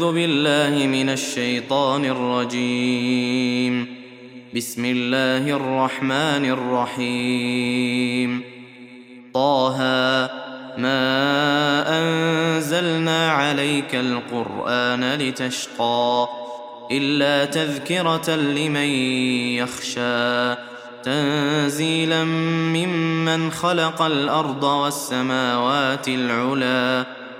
أعوذ بالله من الشيطان الرجيم. بسم الله الرحمن الرحيم. طه ما أنزلنا عليك القرآن لتشقى إلا تذكرة لمن يخشى تنزيلا ممن خلق الأرض والسماوات العلى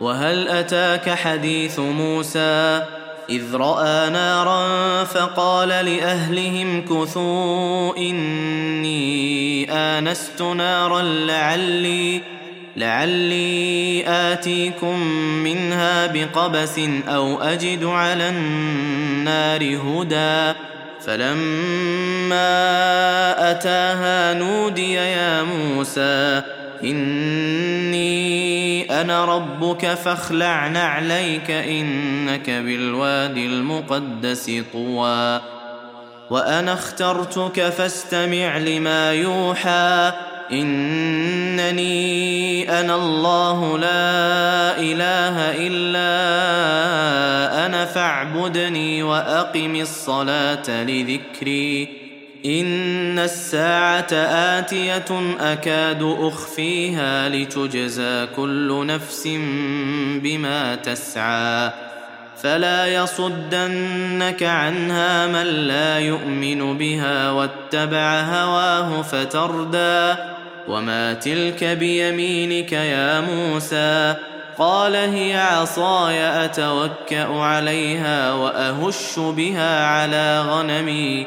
وهل أتاك حديث موسى؟ إذ رأى نارا فقال لأهلهم كثوا إني آنست نارا لعلي لعلي آتيكم منها بقبس أو أجد على النار هدى. فلما أتاها نودي يا موسى أنا ربك فاخلع نعليك إنك بالوادي المقدس طوى. وأنا اخترتك فاستمع لما يوحى. إنني أنا الله لا إله إلا أنا فاعبدني وأقم الصلاة لذكري. ان الساعة اتيه اكاد اخفيها لتجزى كل نفس بما تسعى فلا يصدنك عنها من لا يؤمن بها واتبع هواه فتردى وما تلك بيمينك يا موسى قال هي عصاي اتوكا عليها واهش بها على غنمي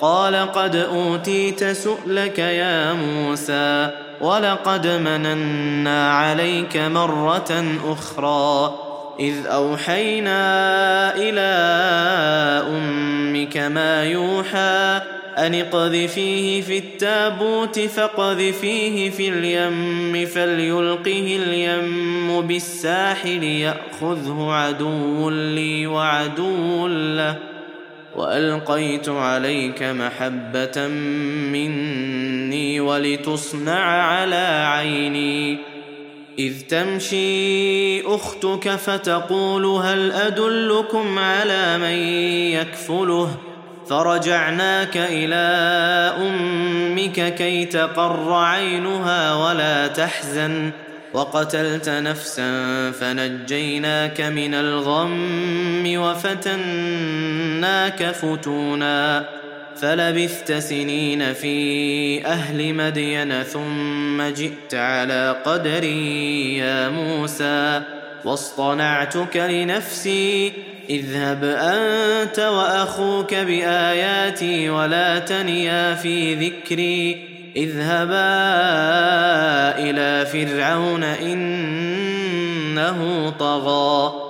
قال قد أوتيت سؤلك يا موسى ولقد مننا عليك مرة أخرى إذ أوحينا إلى أمك ما يوحى أن اقذفيه في التابوت فاقذفيه في اليم فليلقه اليم بالساحل يأخذه عدو لي وعدو له وألقيت عليك محبة مني ولتصنع على عيني. إذ تمشي أختك فتقول هل أدلكم على من يكفله؟ فرجعناك إلى أمك كي تقر عينها ولا تحزن. وقتلت نفسا فنجيناك من الغم وفتناك فتونا فلبثت سنين في أهل مدين ثم جئت على قدري يا موسى واصطنعتك لنفسي اذهب أنت وأخوك بآياتي ولا تنيا في ذكري اذهبا إلى فرعون إنه طغى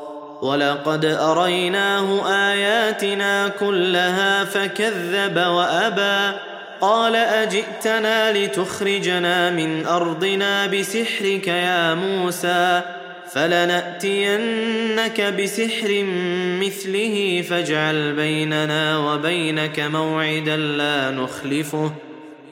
ولقد أريناه آياتنا كلها فكذب وأبى. قال أجئتنا لتخرجنا من أرضنا بسحرك يا موسى فلنأتينك بسحر مثله فاجعل بيننا وبينك موعدا لا نخلفه.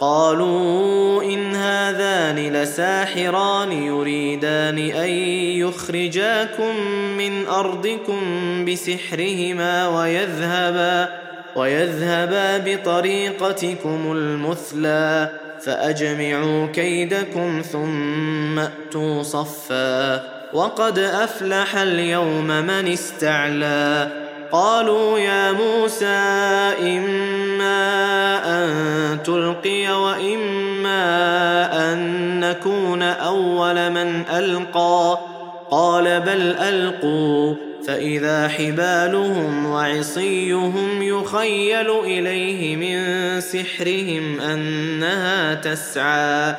قالوا إن هذان لساحران يريدان أن يخرجاكم من أرضكم بسحرهما ويذهبا ويذهبا بطريقتكم المثلى فأجمعوا كيدكم ثم أتوا صفا وقد أفلح اليوم من استعلى قالوا يا موسى اما أن تلقي وإما أن نكون أول من ألقى. قال بل ألقوا فإذا حبالهم وعصيهم يخيل إليه من سحرهم أنها تسعى.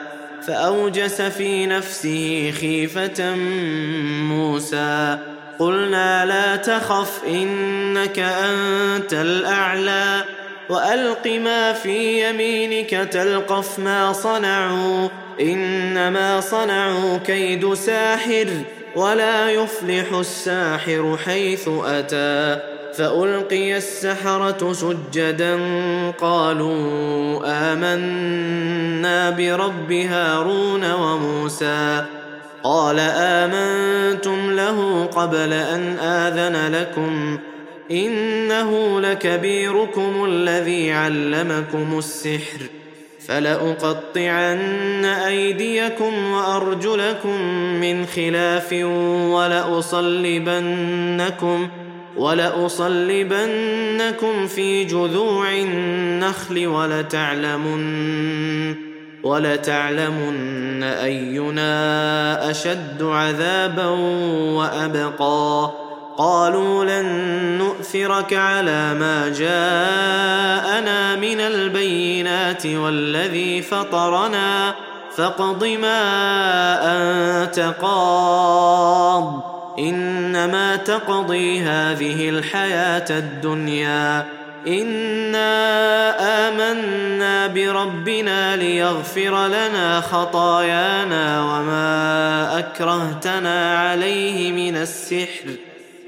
فأوجس في نفسه خيفة موسى. قلنا لا تخف إنك أنت الأعلى. وألق ما في يمينك تلقف ما صنعوا إنما صنعوا كيد ساحر ولا يفلح الساحر حيث أتى. فألقي السحرة سجدا قالوا آمنا برب هارون وموسى. قال آمنتم له قبل أن آذن لكم. إنه لكبيركم الذي علمكم السحر. فلأقطعن أيديكم وأرجلكم من خلاف ولأصلبنكم ولأصلبنكم في جذوع النخل ولتعلمن ولتعلمن أينا أشد عذابا وأبقى. قالوا لن نؤثرك على ما جاءنا من البينات والذي فطرنا. فاقض ما أنت قاض. إنما تقضي هذه الحياة الدنيا. إنا آمنا بربنا ليغفر لنا خطايانا وما أكرهتنا عليه من السحر.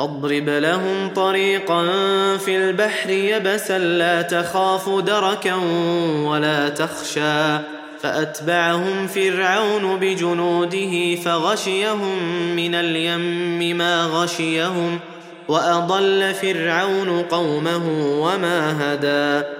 فاضرب لهم طريقا في البحر يبسا لا تخاف دركا ولا تخشى. فأتبعهم فرعون بجنوده فغشيهم من اليم ما غشيهم وأضل فرعون قومه وما هدى.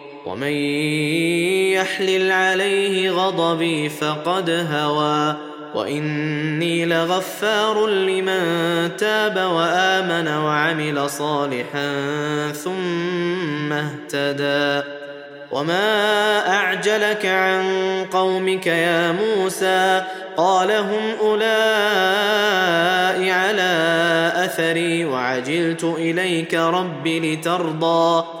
ومن يحلل عليه غضبي فقد هوى. وإني لغفار لمن تاب وآمن وعمل صالحا ثم اهتدى. وما أعجلك عن قومك يا موسى؟ قال هم أولئك على أثري وعجلت إليك رب لترضى.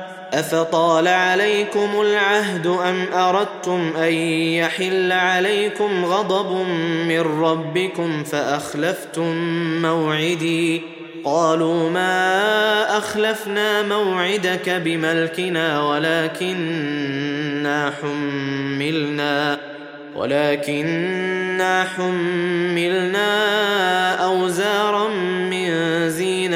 أفطال عليكم العهد أم أردتم أن يحل عليكم غضب من ربكم فأخلفتم موعدي؟ قالوا ما أخلفنا موعدك بملكنا ولكننا حملنا ولكننا حملنا أوزارا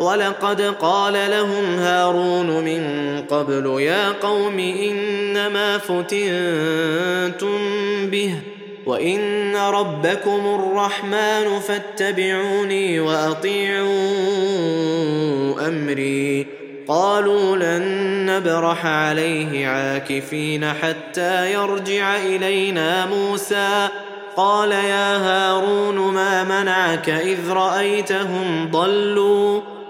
ولقد قال لهم هارون من قبل يا قوم إنما فتنتم به وإن ربكم الرحمن فاتبعوني وأطيعوا أمري. قالوا لن نبرح عليه عاكفين حتى يرجع إلينا موسى. قال يا هارون ما منعك إذ رأيتهم ضلوا؟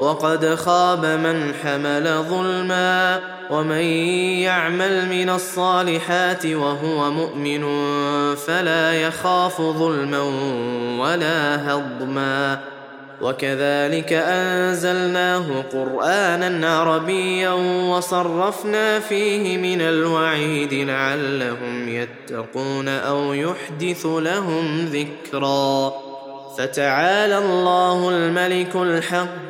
وقد خاب من حمل ظلما ومن يعمل من الصالحات وهو مؤمن فلا يخاف ظلما ولا هضما. وكذلك أنزلناه قرآنا عربيا وصرفنا فيه من الوعيد لعلهم يتقون أو يحدث لهم ذكرا. فتعالى الله الملك الحق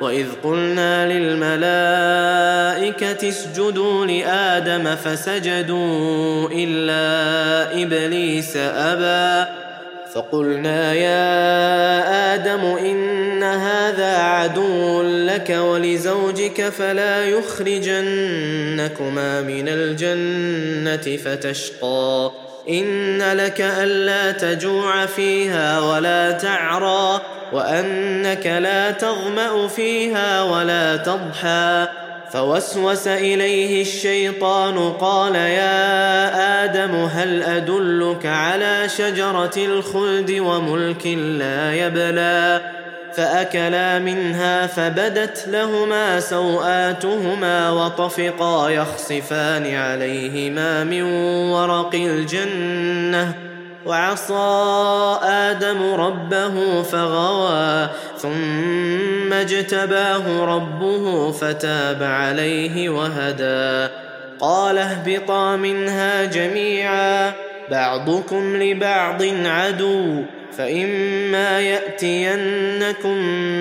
واذ قلنا للملائكه اسجدوا لادم فسجدوا الا ابليس ابى فقلنا يا آدم ان هذا عدو لك ولزوجك فلا يخرجنكما من الجنه فتشقى ان لك الا تجوع فيها ولا تعرى وانك لا تظما فيها ولا تضحى فوسوس اليه الشيطان قال يا آدم هل ادلك على شجره الخلد وملك لا يبلى فاكلا منها فبدت لهما سواتهما وطفقا يخصفان عليهما من ورق الجنه وعصى آدم ربه فغوى ثم اجتباه ربه فتاب عليه وهدى. قال اهبطا منها جميعا بعضكم لبعض عدو فإما يأتينكم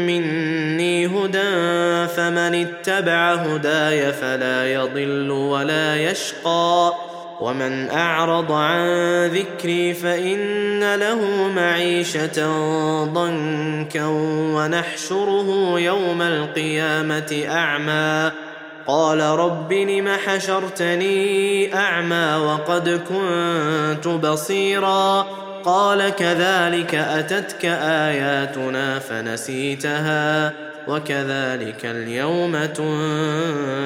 مني هدى فمن اتبع هداي فلا يضل ولا يشقى. ومن اعرض عن ذكري فان له معيشه ضنكا ونحشره يوم القيامه اعمى قال رب لم حشرتني اعمى وقد كنت بصيرا قال كذلك اتتك اياتنا فنسيتها وكذلك اليوم تنسى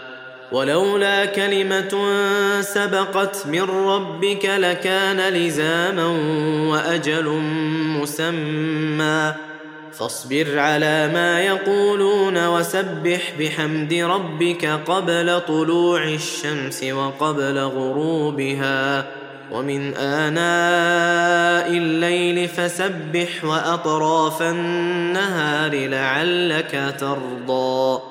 ولولا كلمة سبقت من ربك لكان لزاما وأجل مسمى. فاصبر على ما يقولون وسبح بحمد ربك قبل طلوع الشمس وقبل غروبها. ومن آناء الليل فسبح وأطراف النهار لعلك ترضى.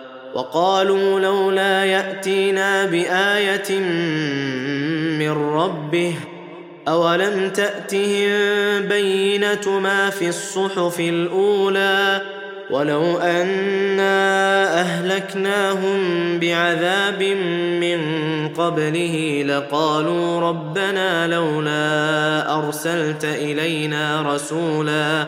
وقالوا لولا يأتينا بآية من ربه أولم تأتهم بينة ما في الصحف الأولى ولو أنا أهلكناهم بعذاب من قبله لقالوا ربنا لولا أرسلت إلينا رسولا